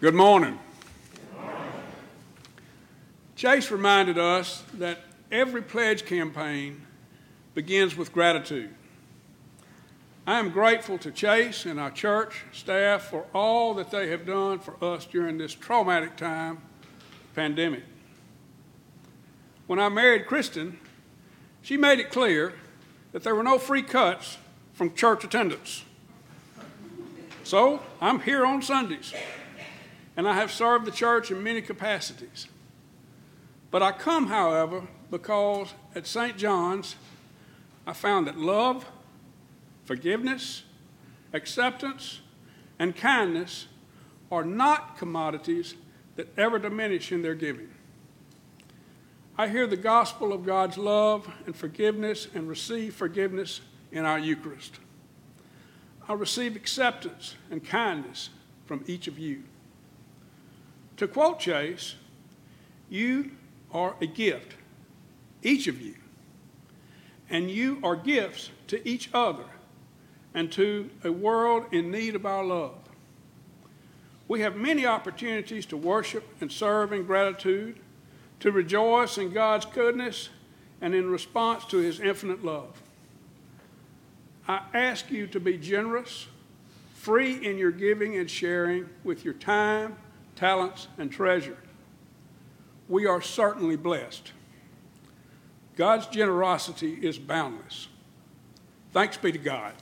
Good morning. Chase reminded us that every pledge campaign begins with gratitude. I am grateful to Chase and our church staff for all that they have done for us during this traumatic time, pandemic. When I married Kristen, she made it clear that there were no free cuts from church attendance. So I'm here on Sundays, and I have served the church in many capacities. But I come, however, because at St. John's, I found that love, forgiveness, acceptance, and kindness are not commodities that ever diminish in their giving. I hear the gospel of God's love and forgiveness and receive forgiveness in our Eucharist. I receive acceptance and kindness from each of you. To quote Chase, you are a gift, each of you, and you are gifts to each other and to a world in need of our love. We have many opportunities to worship and serve in gratitude, to rejoice in God's goodness, and in response to His infinite love. I ask you to be generous, free in your giving and sharing with your time, talents, and treasure. We are certainly blessed. God's generosity is boundless. Thanks be to God.